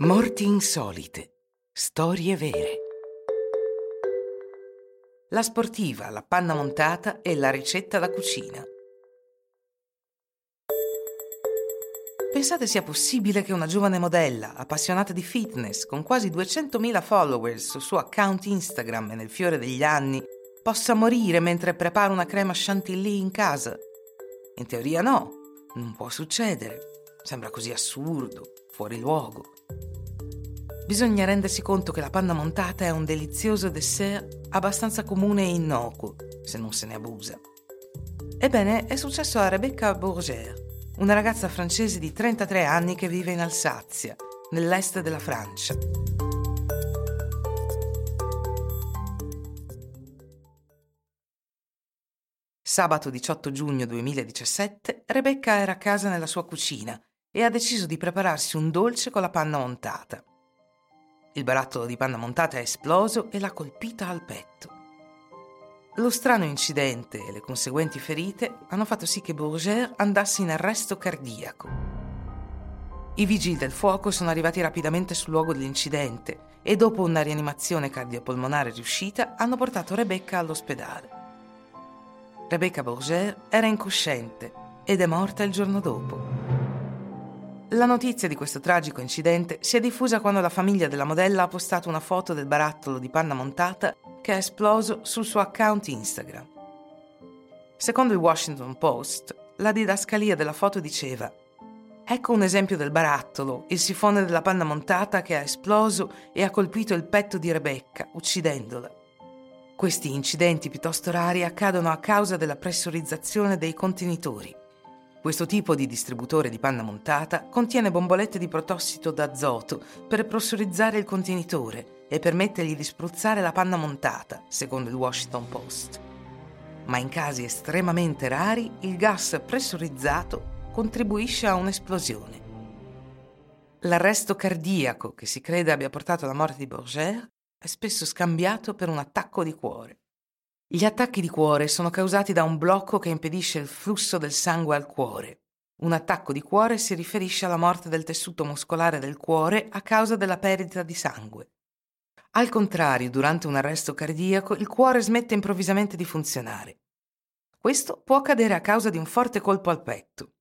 Morti insolite. Storie vere. La sportiva, la panna montata e la ricetta da cucina. Pensate sia possibile che una giovane modella, appassionata di fitness, con quasi 200.000 followers sul suo account Instagram e nel fiore degli anni, possa morire mentre prepara una crema chantilly in casa? In teoria no, non può succedere. Sembra così assurdo, fuori luogo. Bisogna rendersi conto che la panna montata è un delizioso dessert abbastanza comune e innocuo, se non se ne abusa. Ebbene, è successo a Rebecca Bourgère, una ragazza francese di 33 anni che vive in Alsazia, nell'est della Francia. Sabato 18 giugno 2017 Rebecca era a casa nella sua cucina e ha deciso di prepararsi un dolce con la panna montata. Il barattolo di panna montata è esploso e l'ha colpita al petto. Lo strano incidente e le conseguenti ferite hanno fatto sì che Bourgère andasse in arresto cardiaco. I vigili del fuoco sono arrivati rapidamente sul luogo dell'incidente e dopo una rianimazione cardiopolmonare riuscita hanno portato Rebecca all'ospedale. Rebecca Bourgère era incosciente ed è morta il giorno dopo. La notizia di questo tragico incidente si è diffusa quando la famiglia della modella ha postato una foto del barattolo di panna montata che è esploso sul suo account Instagram. Secondo il Washington Post, la didascalia della foto diceva Ecco un esempio del barattolo, il sifone della panna montata che ha esploso e ha colpito il petto di Rebecca, uccidendola. Questi incidenti piuttosto rari accadono a causa della pressurizzazione dei contenitori. Questo tipo di distributore di panna montata contiene bombolette di protossido d'azoto per pressurizzare il contenitore e permettergli di spruzzare la panna montata, secondo il Washington Post. Ma in casi estremamente rari il gas pressurizzato contribuisce a un'esplosione. L'arresto cardiaco che si crede abbia portato alla morte di Bourgère è spesso scambiato per un attacco di cuore. Gli attacchi di cuore sono causati da un blocco che impedisce il flusso del sangue al cuore. Un attacco di cuore si riferisce alla morte del tessuto muscolare del cuore a causa della perdita di sangue. Al contrario, durante un arresto cardiaco il cuore smette improvvisamente di funzionare. Questo può accadere a causa di un forte colpo al petto.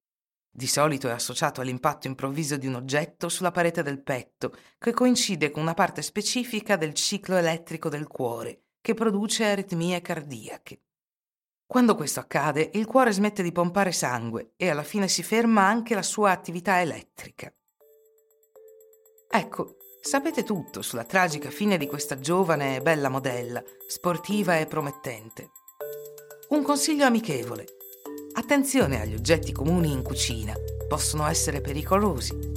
Di solito è associato all'impatto improvviso di un oggetto sulla parete del petto, che coincide con una parte specifica del ciclo elettrico del cuore, che produce aritmie cardiache. Quando questo accade, il cuore smette di pompare sangue e alla fine si ferma anche la sua attività elettrica. Ecco, sapete tutto sulla tragica fine di questa giovane e bella modella, sportiva e promettente. Un consiglio amichevole. Attenzione agli oggetti comuni in cucina, possono essere pericolosi.